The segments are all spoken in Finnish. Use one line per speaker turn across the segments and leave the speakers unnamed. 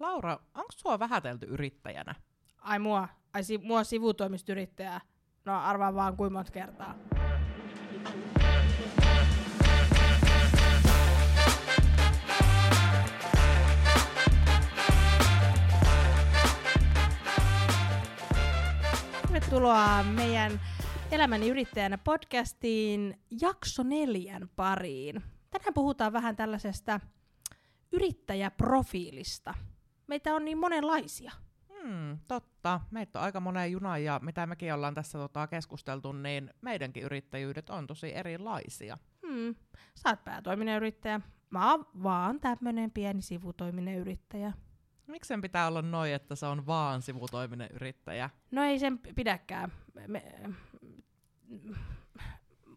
Laura, onko sua vähätelty yrittäjänä?
Ai mua, ai si, mua sivutoimistyrittäjää. No arvaa vaan kuinka monta kertaa. Tervetuloa meidän Elämäni yrittäjänä podcastiin jakso neljän pariin. Tänään puhutaan vähän tällaisesta yrittäjäprofiilista. Meitä on niin monenlaisia.
Hmm, totta. Meitä on aika monen juna ja mitä mekin ollaan tässä tota keskusteltu, niin meidänkin yrittäjyydet on tosi erilaisia.
Hmm. Sä oot päätoiminen yrittäjä. Mä oon vaan tämmönen pieni sivutoiminen yrittäjä.
Miksi sen pitää olla noin, että se on vaan sivutoiminen yrittäjä?
No ei sen pidäkään. Me,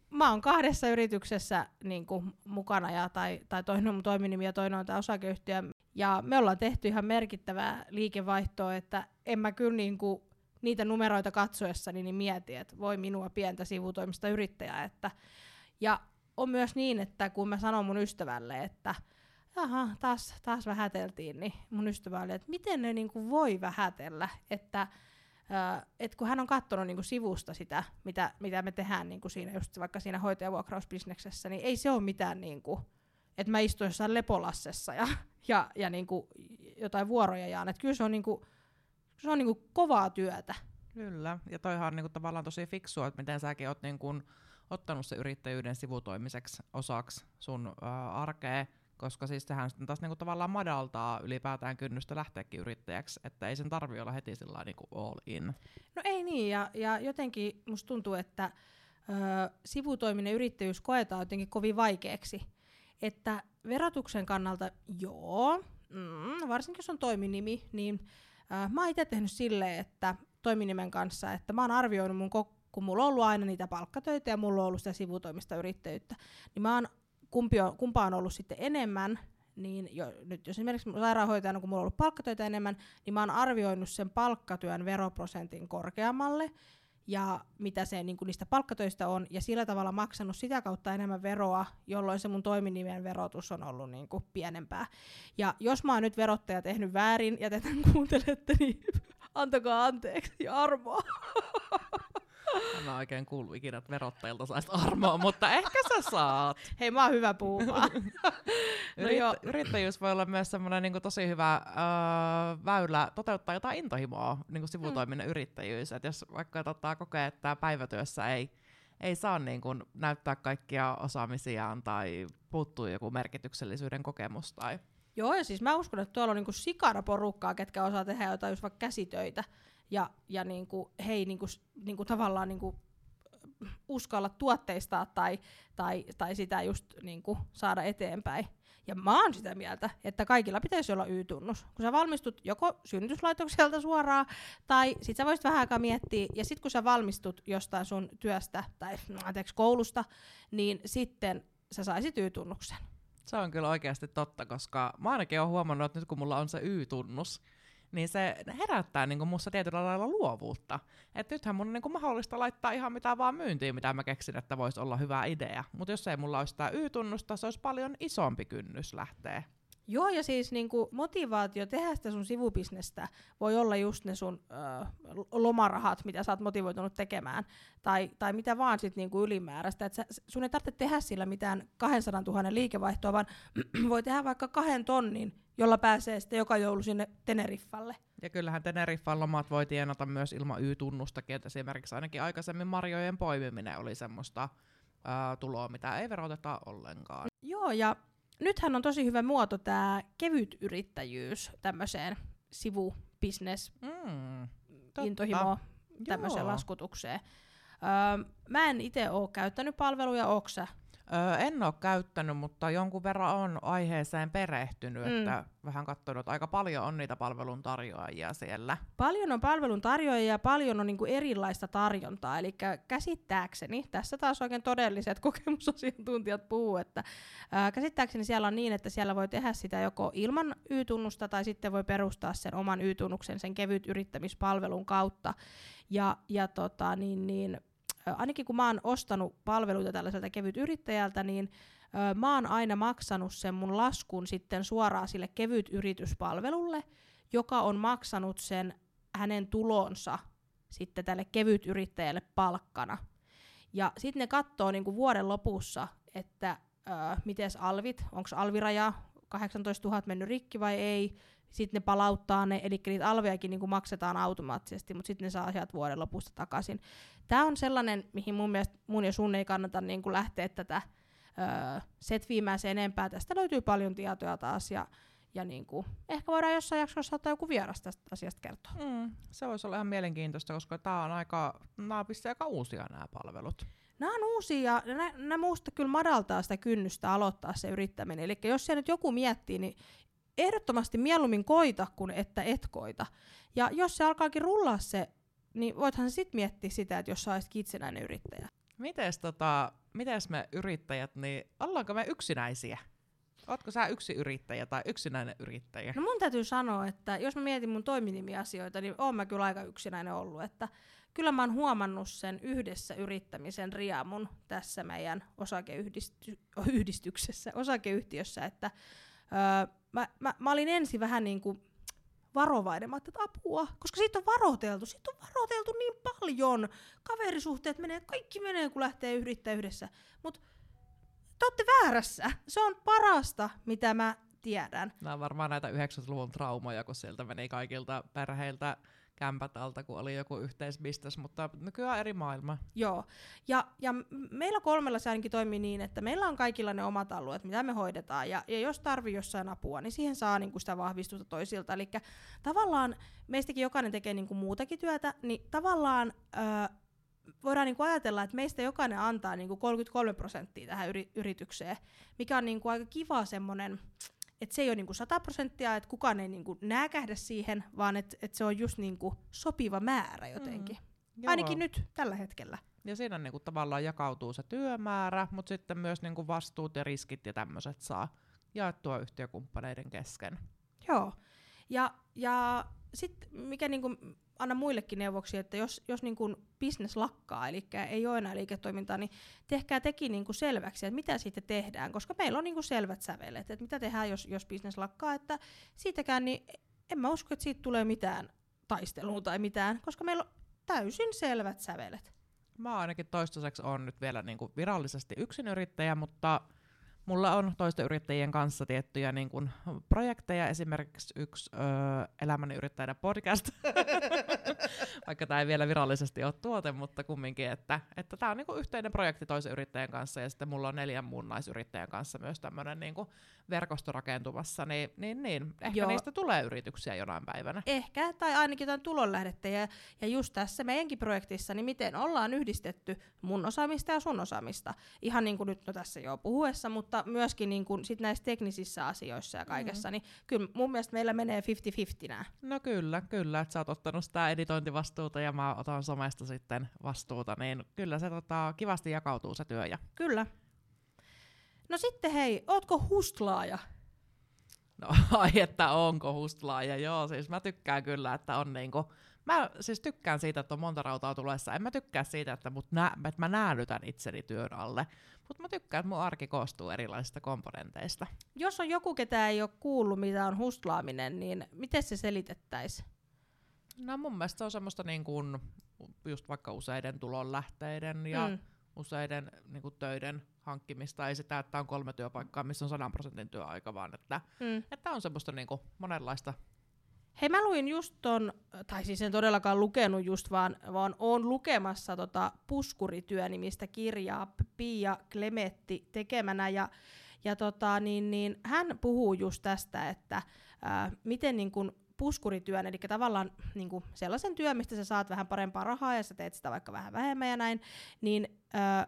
mä oon kahdessa yrityksessä niin kuin, mukana, ja, tai, tai toinen on mun toiminimi ja toinen on tämä osakeyhtiö. Ja me ollaan tehty ihan merkittävää liikevaihtoa, että en mä kyllä niin kuin, niitä numeroita katsoessani niin mieti, että voi minua pientä sivutoimista yrittäjää. Että, ja on myös niin, että kun mä sanon mun ystävälle, että jaha, taas, taas vähäteltiin, niin mun ystävä oli, että miten ne niin kuin voi vähätellä, että että kun hän on katsonut niinku sivusta sitä, mitä, mitä me tehdään niinku siinä, just vaikka siinä hoitajavuokrausbisneksessä, niin ei se ole mitään, niinku, että mä istun jossain lepolassessa ja, ja, ja niinku jotain vuoroja jaan. Et kyllä se on, niinku, se on niinku kovaa työtä.
Kyllä, ja toihan on niinku tavallaan tosi fiksua, että miten säkin oot niinku ottanut se yrittäjyyden sivutoimiseksi osaksi sun ää, arkea, koska siis sehän sitten taas niinku tavallaan madaltaa ylipäätään kynnystä lähteäkin yrittäjäksi, että ei sen tarvi olla heti sillä niinku all in.
No ei niin, ja, ja jotenkin musta tuntuu, että ö, sivutoiminen yrittäjyys koetaan jotenkin kovin vaikeaksi. Että verotuksen kannalta joo, mm, varsinkin jos on toiminimi, niin ö, mä oon itse tehnyt silleen, että toiminimen kanssa, että mä oon arvioinut mun kun mulla on ollut aina niitä palkkatöitä ja mulla on ollut sitä sivutoimista yrittäjyyttä, niin mä oon kumpi on, kumpa on ollut sitten enemmän, niin jo, nyt jos esimerkiksi sairaanhoitajana, kun mulla on ollut palkkatöitä enemmän, niin mä oon arvioinut sen palkkatyön veroprosentin korkeammalle, ja mitä se niin niistä palkkatöistä on, ja sillä tavalla maksanut sitä kautta enemmän veroa, jolloin se mun toiminimen verotus on ollut niin kuin pienempää. Ja jos mä oon nyt verottaja tehnyt väärin ja tätä kuuntelette, niin antakaa anteeksi ja armoa.
En ole oikein kuullut ikinä, että verottajilta saisi armoa, mutta ehkä sä saat.
Hei, mä oon hyvä puhumaan.
no Yrit- yrittäjyys voi olla myös semmoinen niin tosi hyvä öö, väylä toteuttaa jotain intohimoa, niin kuin sivutoiminen mm. yrittäjyys. Et jos vaikka tota, kokee, että päivätyössä ei, ei saa niin kuin, näyttää kaikkia osaamisiaan tai puuttuu joku merkityksellisyyden kokemus tai
Joo, ja siis mä uskon, että tuolla on niinku sikara porukkaa, ketkä osaa tehdä jotain just vaikka käsitöitä, ja, ja niinku, hei niinku, niinku tavallaan niinku, uskalla tuotteistaa tai, tai, tai sitä just niinku, saada eteenpäin. Ja mä oon sitä mieltä, että kaikilla pitäisi olla Y-tunnus. Kun sä valmistut joko synnytyslaitokselta suoraan, tai sit sä voisit vähän aikaa miettiä, ja sit kun sä valmistut jostain sun työstä, tai anteeksi koulusta, niin sitten sä saisit Y-tunnuksen.
Se on kyllä oikeasti totta, koska mä ainakin olen huomannut, että nyt kun mulla on se Y-tunnus, niin se herättää niin musta tietyllä lailla luovuutta. Et nythän mun on niin mahdollista laittaa ihan mitä vaan myyntiin, mitä mä keksin, että voisi olla hyvä idea. Mutta jos ei mulla olisi sitä Y-tunnusta, se olisi paljon isompi kynnys lähteä
Joo, ja siis niinku motivaatio tehdä sitä sun sivubisnestä voi olla just ne sun ö, lomarahat, mitä sä oot motivoitunut tekemään, tai, tai mitä vaan sit niinku ylimääräistä. Et sä, sun ei tarvitse tehdä sillä mitään 200 000 liikevaihtoa, vaan voi tehdä vaikka kahden tonnin, jolla pääsee sitten joka joulu sinne Teneriffalle.
Ja kyllähän Teneriffan lomat voi tienata myös ilman Y-tunnustakin, että esimerkiksi ainakin aikaisemmin marjojen poimiminen oli semmoista ö, tuloa, mitä ei veroteta ollenkaan.
Joo, ja nythän on tosi hyvä muoto tämä kevyt yrittäjyys tämmöiseen sivubisnes mm, intohimo tämmöiseen laskutukseen. Öö, mä en itse ole käyttänyt palveluja, oksa
Öö, en ole käyttänyt, mutta jonkun verran on aiheeseen perehtynyt, mm. että vähän katsonut, aika paljon on niitä palveluntarjoajia siellä.
Paljon on palveluntarjoajia ja paljon on niinku erilaista tarjontaa, eli käsittääkseni, tässä taas oikein todelliset kokemusasiantuntijat puhuu, että ää, käsittääkseni siellä on niin, että siellä voi tehdä sitä joko ilman Y-tunnusta tai sitten voi perustaa sen oman Y-tunnuksen sen kevyt yrittämispalvelun kautta. Ja, ja tota, niin, niin, ainakin kun mä oon ostanut palveluita tällaiselta kevyt yrittäjältä, niin ö, mä oon aina maksanut sen mun laskun sitten suoraan sille kevyt yrityspalvelulle, joka on maksanut sen hänen tulonsa sitten tälle kevyt yrittäjälle palkkana. Ja sitten ne katsoo niinku vuoden lopussa, että miten alvit, onko alviraja 18 000 mennyt rikki vai ei, sitten ne palauttaa ne, eli niitä alvejakin niin maksetaan automaattisesti, mutta sitten ne saa sieltä vuoden lopusta takaisin. Tämä on sellainen, mihin mun mielestä mun ja sun ei kannata niin kuin lähteä tätä öö, setviimään se enempää. Tästä löytyy paljon tietoja taas, ja, ja niin kuin, ehkä voidaan jossain jaksossa ottaa joku vieras tästä asiasta kertoa.
Mm, se voisi olla ihan mielenkiintoista, koska tämä on aika, nämä on aika uusia nämä palvelut.
Nämä on uusia ja nämä muusta kyllä madaltaa sitä kynnystä aloittaa se yrittäminen. Eli jos se nyt joku miettii, niin ehdottomasti mieluummin koita kuin että et koita. Ja jos se alkaakin rullaa se, niin voithan sitten miettiä sitä, että jos sä olisit itsenäinen yrittäjä.
Mites, tota, mites me yrittäjät, niin ollaanko me yksinäisiä? Ootko sä yksi yrittäjä tai yksinäinen yrittäjä?
No mun täytyy sanoa, että jos mä mietin mun toiminimiasioita, niin oon mä kyllä aika yksinäinen ollut. Että kyllä mä oon huomannut sen yhdessä yrittämisen riamun tässä meidän osakeyhdistyksessä, osakeyhtiössä, että öö, mä, mä, mä olin ensin vähän niin kuin varovainen. Mä että apua, koska siitä on varoteltu. Siitä on varoteltu niin paljon. Kaverisuhteet menee, kaikki menee, kun lähtee yrittää yhdessä. Mutta te olette väärässä. Se on parasta, mitä mä tiedän.
Nämä on varmaan näitä 90-luvun traumoja, kun sieltä meni kaikilta perheiltä kämpät alta, kun oli joku yhteisbisnes, mutta nykyään eri maailma.
Joo, ja, ja meillä kolmella se ainakin toimii niin, että meillä on kaikilla ne omat alueet, mitä me hoidetaan, ja, ja jos tarvii jossain apua, niin siihen saa niinku sitä vahvistusta toisilta. Eli tavallaan meistäkin jokainen tekee niinku muutakin työtä, niin tavallaan öö, voidaan niinku ajatella, että meistä jokainen antaa niinku 33 prosenttia tähän yri- yritykseen, mikä on niinku aika kiva semmoinen että se ei ole niinku 100 prosenttia, että kukaan ei niinku nääkähdä siihen, vaan että et se on just niinku sopiva määrä jotenkin. Mm. Ainakin nyt tällä hetkellä.
Ja siinä niinku tavallaan jakautuu se työmäärä, mutta sitten myös niinku vastuut ja riskit ja tämmöiset saa jaettua yhtiökumppaneiden kesken.
Joo. Ja, ja sitten mikä niinku anna muillekin neuvoksi, että jos, jos niin business lakkaa, eli ei ole enää liiketoimintaa, niin tehkää teki niin kuin selväksi, että mitä siitä tehdään, koska meillä on niin kuin selvät sävelet, että mitä tehdään, jos, jos business lakkaa, että siitäkään, niin en mä usko, että siitä tulee mitään taistelua tai mitään, koska meillä on täysin selvät sävelet.
Mä ainakin toistaiseksi on nyt vielä niin kuin virallisesti yksinyrittäjä, mutta Mulla on toisten yrittäjien kanssa tiettyjä niin kun, projekteja, esimerkiksi yksi ö, Elämäni yrittäjänä podcast, vaikka tämä ei vielä virallisesti ole tuote, mutta kumminkin, että että tämä on niin yhteinen projekti toisen yrittäjän kanssa, ja sitten mulla on neljän muun naisyrittäjän kanssa myös tämmöinen niin verkosto rakentumassa, niin, niin, niin. Ehkä Joo. niistä tulee yrityksiä jonain päivänä.
Ehkä, tai ainakin jotain tulonlähdettä, ja, ja just tässä meidänkin projektissa, niin miten ollaan yhdistetty mun osaamista ja sun osaamista, ihan niin kuin nyt no tässä jo puhuessa, mutta myöskin niin kuin sit näissä teknisissä asioissa ja kaikessa, mm. niin kyllä mun mielestä meillä menee 50-50 nää.
No kyllä, kyllä, että sä oot ottanut sitä editointivastuuta ja mä otan somesta sitten vastuuta, niin kyllä se tota, kivasti jakautuu se työ. Ja...
Kyllä. No sitten hei, ootko hustlaaja?
No ai, että onko hustlaaja, joo, siis mä tykkään kyllä, että on niinku, mä siis tykkään siitä, että on monta rautaa tulessa, en mä tykkää siitä, että, mut nä, että mä näännytän itseni työn alle. Mutta mä tykkään, että mun arki koostuu erilaisista komponenteista.
Jos on joku, ketä ei ole kuullut, mitä on hustlaaminen, niin miten se selitettäisiin?
No mun mielestä se on semmoista niin kuin, just vaikka useiden tulonlähteiden ja mm. Useiden niin kuin töiden hankkimista. Ei sitä, että on kolme työpaikkaa, missä on 100 prosentin työaika, vaan että, mm. että on semmoista niin kuin monenlaista
Hei, mä luin just ton, tai siis en todellakaan lukenut just, vaan, vaan oon lukemassa tota Puskurityö-nimistä kirjaa Pia Klemetti tekemänä, ja, ja tota, niin, niin, hän puhuu just tästä, että ää, miten niin kun puskurityön, eli tavallaan niin kuin sellaisen työn, mistä sä saat vähän parempaa rahaa ja sä teet sitä vaikka vähän vähemmän ja näin, niin ää,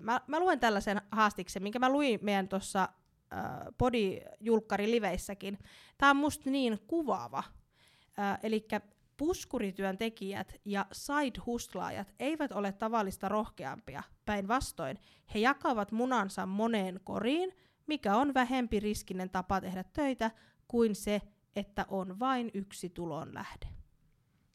mä, mä luen tällaisen haastiksen, minkä mä luin meidän tuossa Podi-julkkari liveissäkin. Tämä on musta niin kuvaava. Eli puskurityöntekijät ja side-hustlaajat eivät ole tavallista rohkeampia. Päinvastoin, he jakavat munansa moneen koriin, mikä on vähempi riskinen tapa tehdä töitä kuin se, että on vain yksi tulonlähde.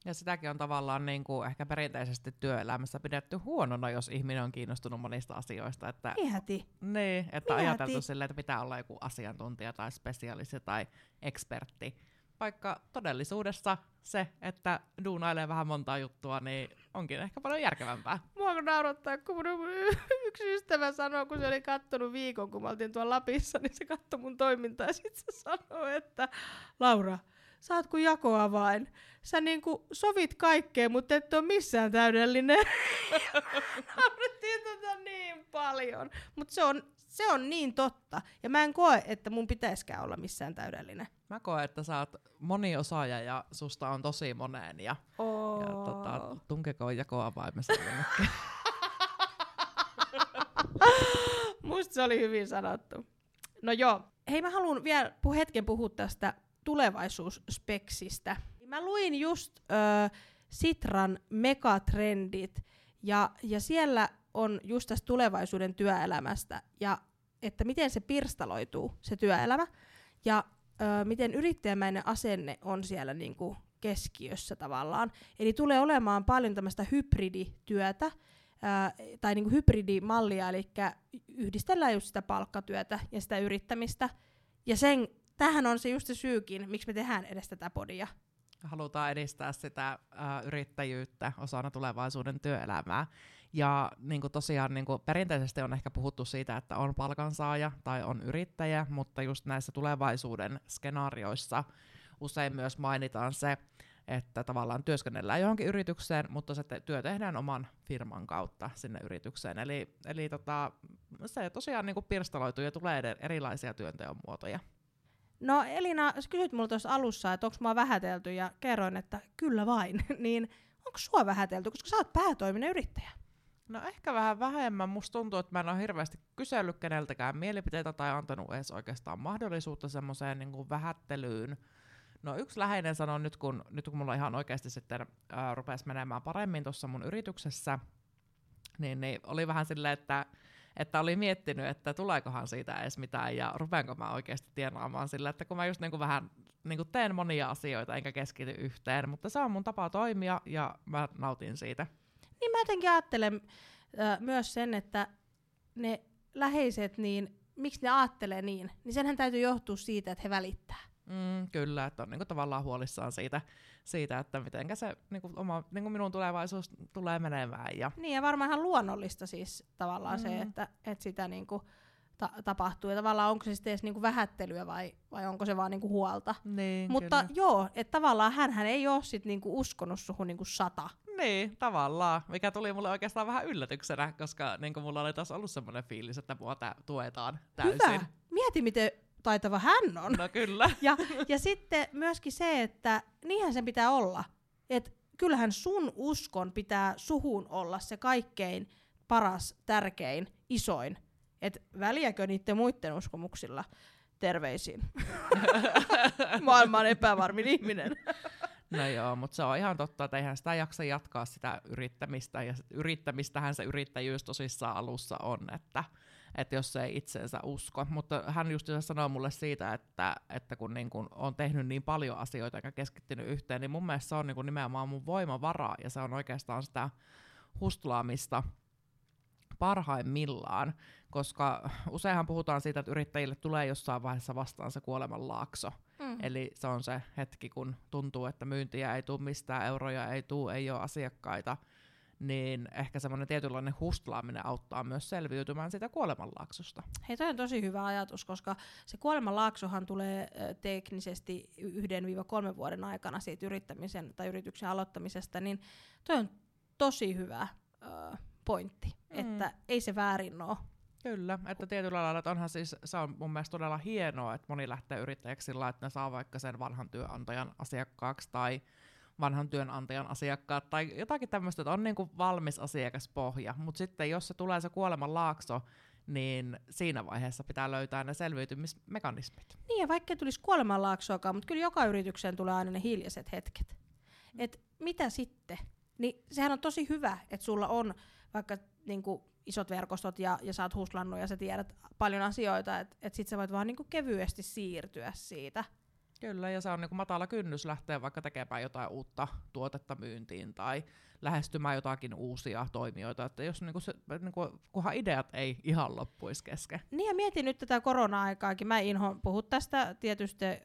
Ja sitäkin on tavallaan niin kuin ehkä perinteisesti työelämässä pidetty huonona, jos ihminen on kiinnostunut monista asioista. Että,
Mieti.
niin, että ajateltu silleen, että pitää olla joku asiantuntija tai spesialisti tai ekspertti. Vaikka todellisuudessa se, että duunailee vähän montaa juttua, niin onkin ehkä paljon järkevämpää.
Mua kun naurattaa, kun mun yksi ystävä sanoi, kun se oli kattonut viikon, kun mä oltiin tuolla Lapissa, niin se katsoi mun toimintaa ja sit se sanoi, että Laura, sä oot kuin jakoavain. Sä niinku sovit kaikkea, mutta et ole missään täydellinen. Naurettiin tätä niin paljon. Mutta se on, se on niin totta. Ja mä en koe, että mun pitäisikään olla missään täydellinen.
Mä koen, että sä oot moniosaaja ja susta on tosi moneen ja,
Oh.
ja tota, tunkekoon jakoa vaimessa jonnekin.
Musta se oli hyvin sanottu. No joo. Hei, mä haluan vielä hetken puhua tästä tulevaisuusspeksistä. Mä luin just ö, Sitran megatrendit, ja, ja siellä on just tästä tulevaisuuden työelämästä, ja että miten se pirstaloituu, se työelämä, ja ö, miten yrittäjämäinen asenne on siellä niinku keskiössä tavallaan. Eli tulee olemaan paljon tämmöistä hybridityötä, ää, tai niinku hybridimallia, eli yhdistellään just sitä palkkatyötä ja sitä yrittämistä. Ja sen, tähän on se just se syykin, miksi me tehdään edes tätä podia.
Halutaan edistää sitä ä, yrittäjyyttä osana tulevaisuuden työelämää. Ja niin kuin tosiaan niin kuin perinteisesti on ehkä puhuttu siitä, että on palkansaaja tai on yrittäjä, mutta just näissä tulevaisuuden skenaarioissa usein myös mainitaan se, että tavallaan työskennellään johonkin yritykseen, mutta se työ tehdään oman firman kautta sinne yritykseen. Eli, eli tota, se tosiaan niin kuin pirstaloituu ja tulee erilaisia työnteon muotoja.
No Elina, sä kysyt mulla tuossa alussa, että onko mua vähätelty ja kerroin, että kyllä vain. niin onko sua vähätelty, koska sä oot päätoiminen yrittäjä?
No ehkä vähän vähemmän. Musta tuntuu, että mä en ole hirveästi kysellyt keneltäkään mielipiteitä tai antanut edes oikeastaan mahdollisuutta semmoiseen niin vähättelyyn. No yksi läheinen sanoi nyt, kun, nyt kun mulla ihan oikeasti sitten ää, rupesi menemään paremmin tuossa mun yrityksessä, niin, niin oli vähän silleen, että, että oli miettinyt, että tuleekohan siitä edes mitään ja rupeanko mä oikeasti tienaamaan sillä, että kun mä just niin kuin vähän niin kuin teen monia asioita enkä keskity yhteen, mutta se on mun tapa toimia ja mä nautin siitä.
Niin mä jotenkin ajattelen äh, myös sen, että ne läheiset, niin miksi ne ajattelee niin, niin senhän täytyy johtua siitä, että he välittää.
Mm, kyllä, että on niinku tavallaan huolissaan siitä, siitä että miten se niinku oma, niinku minun tulevaisuus tulee menemään. Ja,
Niin ja varmaan ihan luonnollista siis tavallaan mm. se, että, että sitä niinku ta- tapahtuu. Ja tavallaan onko se sitten edes niinku vähättelyä vai, vai onko se vaan niinku huolta.
niin,
Mutta
kyllä.
joo, että tavallaan hän ei ole sit niinku uskonut suhun niinku sata.
Niin, tavallaan, mikä tuli mulle oikeastaan vähän yllätyksenä, koska niinku mulla oli taas ollut semmoinen fiilis, että mua tä- tuetaan täysin.
Hyvä. Mieti, miten taitava hän on.
No kyllä.
Ja, ja sitten myöskin se, että niinhän sen pitää olla. Että kyllähän sun uskon pitää suhun olla se kaikkein paras, tärkein, isoin. Et väliäkö niiden muiden uskomuksilla terveisiin. Maailman epävarmin ihminen.
No joo, mutta se on ihan totta, että eihän sitä jaksa jatkaa sitä yrittämistä, ja yrittämistähän se yrittäjyys tosissaan alussa on, että, että jos se ei itseensä usko. Mutta hän just sanoi mulle siitä, että, että kun niin kun on tehnyt niin paljon asioita eikä keskittynyt yhteen, niin mun mielestä se on niin nimenomaan mun voimavara, ja se on oikeastaan sitä hustlaamista parhaimmillaan, koska useinhan puhutaan siitä, että yrittäjille tulee jossain vaiheessa vastaan se kuoleman laakso.
Mm.
Eli se on se hetki, kun tuntuu, että myyntiä ei tule mistään, euroja ei tule, ei ole asiakkaita, niin ehkä semmoinen tietynlainen hustlaaminen auttaa myös selviytymään siitä kuolemanlaaksosta.
Hei, toi on tosi hyvä ajatus, koska se kuolemanlaaksohan tulee teknisesti yhden viiva kolmen vuoden aikana siitä yrittämisen tai yrityksen aloittamisesta, niin toi on tosi hyvä pointti,
Mm.
että ei se väärin ole.
Kyllä, että tietyllä lailla, että onhan siis, se on mun mielestä todella hienoa, että moni lähtee yrittäjäksi sillä, että ne saa vaikka sen vanhan työnantajan asiakkaaksi tai vanhan työnantajan asiakkaat tai jotakin tämmöistä, että on niinku valmis asiakaspohja, mutta sitten jos se tulee se kuoleman laakso, niin siinä vaiheessa pitää löytää ne selviytymismekanismit.
Niin, ja vaikka ei tulisi kuolemanlaaksoakaan, mutta kyllä joka yritykseen tulee aina ne hiljaiset hetket. Et mitä sitten? Niin sehän on tosi hyvä, että sulla on vaikka niinku, isot verkostot ja, ja sä oot huslannut ja sä tiedät paljon asioita, että et sit sä voit vaan niinku, kevyesti siirtyä siitä.
Kyllä, ja se on niinku matala kynnys lähteä vaikka tekemään jotain uutta tuotetta myyntiin tai lähestymään jotakin uusia toimijoita, että jos niinku se, niinku, kunhan ideat ei ihan loppuisi kesken.
Niin ja mietin nyt tätä korona-aikaakin. Mä inhoan puhua tästä tietysti, äh,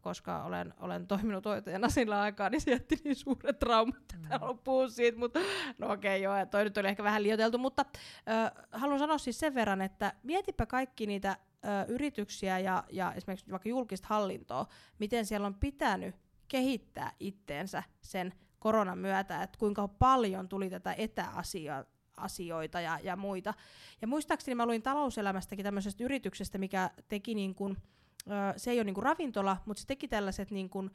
koska olen, olen toiminut hoitajana sillä aikaa, niin se jätti niin suuret traumat, että mm. puhua siitä, mutta no okei okay, joo, toi nyt oli ehkä vähän liioiteltu, mutta äh, haluan sanoa siis sen verran, että mietipä kaikki niitä ö, yrityksiä ja, ja esimerkiksi vaikka julkista hallintoa, miten siellä on pitänyt kehittää itteensä sen koronan myötä, että kuinka paljon tuli tätä etäasioita ja, ja muita. Ja muistaakseni mä luin talouselämästäkin tämmöisestä yrityksestä, mikä teki niin kuin, se ei ole niin kuin ravintola, mutta se teki tällaiset niin kuin,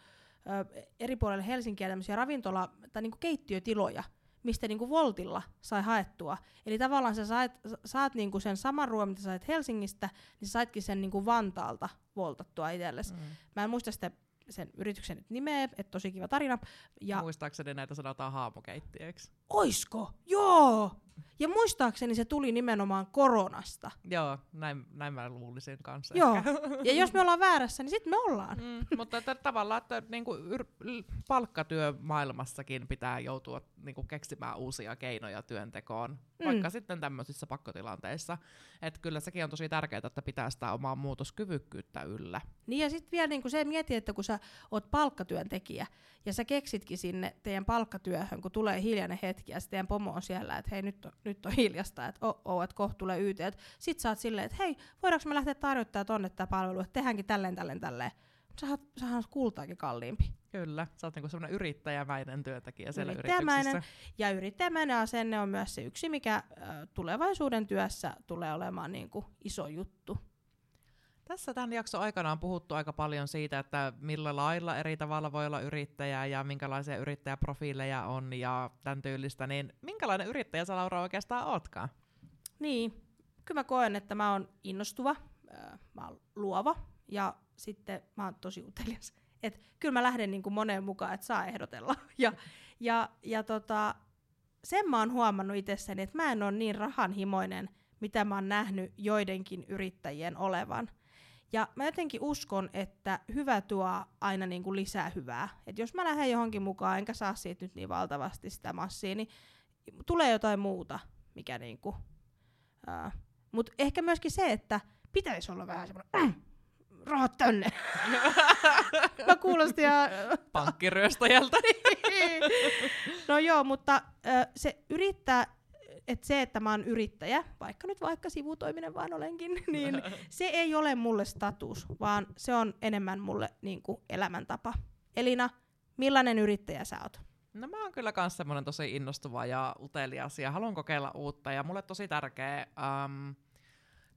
eri puolille Helsinkiä tämmöisiä ravintola- tai niin kuin keittiötiloja, mistä niinku Voltilla sai haettua. Eli tavallaan sä saat, saat niinku sen saman ruoan, mitä sait Helsingistä, niin sä saitkin sen niinku Vantaalta voltattua itsellesi. Mm. Mä en muista sitä sen yrityksen nimeä, että tosi kiva tarina.
Ja Muistaakseni näitä sanotaan haamukeittiöiksi.
Oisko? Joo! Ja muistaakseni se tuli nimenomaan koronasta.
Joo, näin, näin mä luulisin kanssa.
Joo, ja jos me ollaan väärässä, niin sitten me ollaan.
Mm, mutta että, tavallaan, että niinku, yr- palkkatyömaailmassakin pitää joutua niinku, keksimään uusia keinoja työntekoon, mm. vaikka sitten tämmöisissä pakkotilanteissa. Että kyllä sekin on tosi tärkeää, että pitää sitä omaa muutoskyvykkyyttä yllä.
Niin ja sitten vielä niinku se mieti, että kun sä oot palkkatyöntekijä, ja sä keksitkin sinne teidän palkkatyöhön, kun tulee hiljainen hetki, ja teidän pomo on siellä, että hei nyt on, nyt on hiljasta, että oh, oh, että kohta tulee YT. Sitten sä oot silleen, että hei, voidaanko me lähteä tarjottaa tonne tämä palvelu, että tehdäänkin tälleen, tälleen, tälleen. Sähän, sähän on kultaakin kalliimpi.
Kyllä, sä oot niinku semmoinen yrittäjämäinen työntekijä siellä yrittäjämäinen, yrityksessä.
Ja yrittäjämäinen asenne on myös se yksi, mikä äh, tulevaisuuden työssä tulee olemaan niinku iso juttu.
Tässä tämän jakson aikana on puhuttu aika paljon siitä, että millä lailla eri tavalla voi olla yrittäjä ja minkälaisia yrittäjäprofiileja on ja tämän tyylistä, niin minkälainen yrittäjä sä Laura oikeastaan ootkaan?
Niin, kyllä mä koen, että mä oon innostuva, mä oon luova ja sitten mä oon tosi utelias. Et kyllä mä lähden niin kuin moneen mukaan, että saa ehdotella. Ja, ja, ja tota, sen mä oon huomannut itsessäni, että mä en ole niin rahanhimoinen, mitä mä oon nähnyt joidenkin yrittäjien olevan. Ja mä jotenkin uskon, että hyvä tuo aina niin kuin lisää hyvää. Et jos mä lähden johonkin mukaan, enkä saa siitä nyt niin valtavasti sitä massia, niin tulee jotain muuta, mikä niinku... Uh, Mutta ehkä myöskin se, että pitäisi olla vähän semmoinen... Mm, rahat tänne. mä kuulostin ihan...
Pankkiryöstäjältä.
no joo, mutta uh, se yrittää että se, että mä oon yrittäjä, vaikka nyt vaikka sivutoiminen vaan olenkin, niin se ei ole mulle status, vaan se on enemmän mulle niin kuin elämäntapa. Elina, millainen yrittäjä sä oot?
No mä oon kyllä kans semmonen tosi innostuva ja utelias ja haluan kokeilla uutta ja mulle tosi tärkeä, um,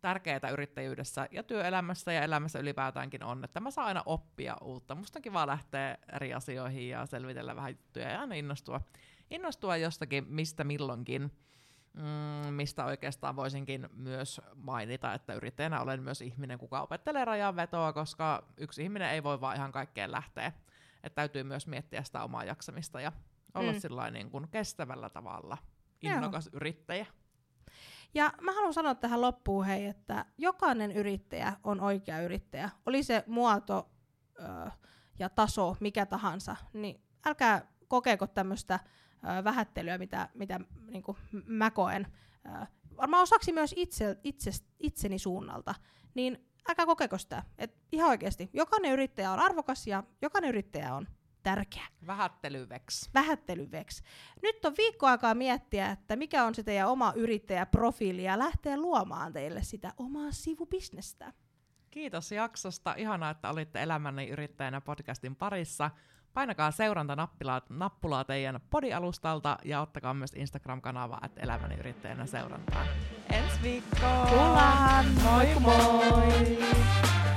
tärkeää yrittäjyydessä ja työelämässä ja elämässä ylipäätäänkin on, että mä saan aina oppia uutta. Musta on kiva lähteä eri asioihin ja selvitellä vähän juttuja ja aina innostua, innostua jostakin mistä milloinkin mm, mistä oikeastaan voisinkin myös mainita, että yrittäjänä olen myös ihminen, kuka opettelee rajanvetoa, koska yksi ihminen ei voi vaan ihan kaikkeen lähteä. Että täytyy myös miettiä sitä omaa jaksamista ja olla mm. niin kuin kestävällä tavalla innokas Joo. yrittäjä.
Ja mä haluan sanoa tähän loppuun, hei, että jokainen yrittäjä on oikea yrittäjä. Oli se muoto ö, ja taso mikä tahansa, niin älkää kokeeko tämmöistä vähättelyä, mitä, mitä niin kuin mä koen. varmaan osaksi myös itse, itse, itseni suunnalta, niin älkää kokeko sitä. Et ihan oikeasti, jokainen yrittäjä on arvokas ja jokainen yrittäjä on tärkeä.
Vähättelyveks.
Vähättelyveks. Nyt on viikko aikaa miettiä, että mikä on se teidän oma yrittäjäprofiili ja lähteä luomaan teille sitä omaa sivubisnestä.
Kiitos jaksosta. Ihanaa, että olitte Elämäni yrittäjänä podcastin parissa. Painakaa seurantanappulaa nappulaa teidän podialustalta ja ottakaa myös Instagram-kanava, että elämäni yrittäjänä seurantaan. Ensi viikkoon!
Moi moi! moi.